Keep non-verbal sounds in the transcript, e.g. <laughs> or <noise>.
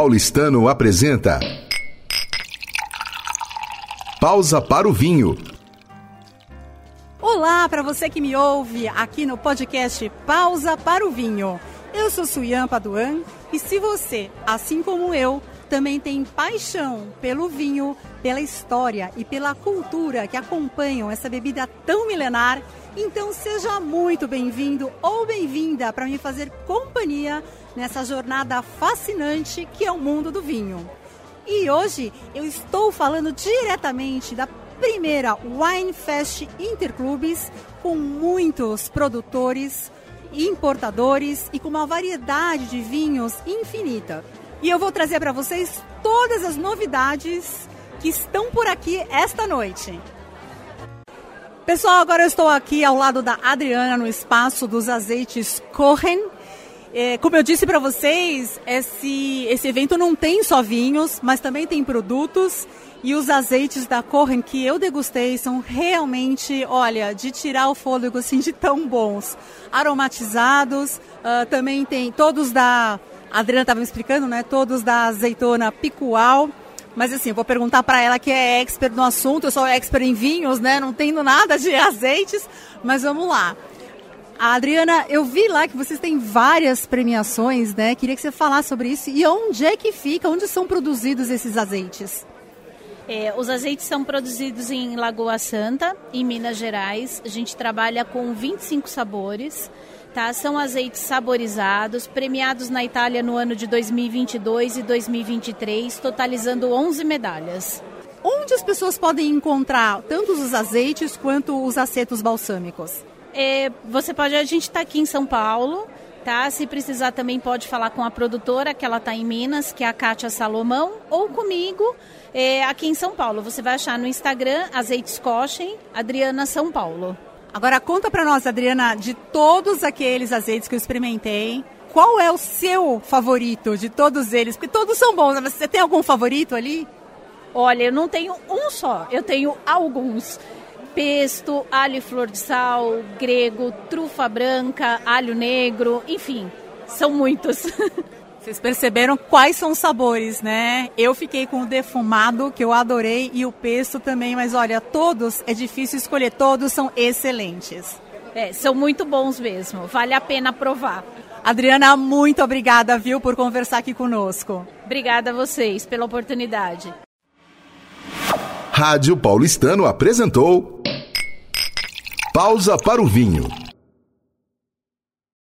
Paulistano apresenta Pausa para o Vinho. Olá para você que me ouve aqui no podcast Pausa para o Vinho. Eu sou Suyan Paduan e se você, assim como eu, também tem paixão pelo vinho, pela história e pela cultura que acompanham essa bebida tão milenar, então seja muito bem-vindo ou bem-vinda para me fazer companhia nessa jornada fascinante que é o mundo do vinho. E hoje eu estou falando diretamente da primeira Wine Fest Interclubes com muitos produtores, importadores e com uma variedade de vinhos infinita. E eu vou trazer para vocês todas as novidades que estão por aqui esta noite. Pessoal, agora eu estou aqui ao lado da Adriana no espaço dos azeites Cohen é, como eu disse para vocês, esse, esse evento não tem só vinhos, mas também tem produtos. E os azeites da Corren que eu degustei são realmente, olha, de tirar o fôlego assim, de tão bons. Aromatizados, uh, também tem todos da. A Adriana estava me explicando, né? Todos da azeitona picual. Mas assim, eu vou perguntar para ela que é expert no assunto, eu sou expert em vinhos, né? Não tenho nada de azeites, mas vamos lá. A Adriana, eu vi lá que vocês têm várias premiações, né? Queria que você falasse sobre isso. E onde é que fica, onde são produzidos esses azeites? É, os azeites são produzidos em Lagoa Santa, em Minas Gerais. A gente trabalha com 25 sabores. Tá? São azeites saborizados, premiados na Itália no ano de 2022 e 2023, totalizando 11 medalhas. Onde as pessoas podem encontrar tanto os azeites quanto os acetos balsâmicos? É, você pode, a gente está aqui em São Paulo, Se precisar também pode falar com a produtora, que ela está em Minas, que é a Kátia Salomão, ou comigo é, aqui em São Paulo. Você vai achar no Instagram, Azeites Cochem, Adriana São Paulo. Agora conta para nós, Adriana, de todos aqueles azeites que eu experimentei, qual é o seu favorito de todos eles? Porque todos são bons, mas você tem algum favorito ali? Olha, eu não tenho um só, eu tenho alguns pesto, alho e flor de sal, grego, trufa branca, alho negro, enfim, são muitos. <laughs> Vocês perceberam quais são os sabores, né? Eu fiquei com o defumado, que eu adorei, e o pesto também, mas olha, todos é difícil escolher, todos são excelentes. É, são muito bons mesmo, vale a pena provar. Adriana, muito obrigada, viu, por conversar aqui conosco. Obrigada a vocês pela oportunidade. Rádio Paulistano apresentou Pausa para o Vinho.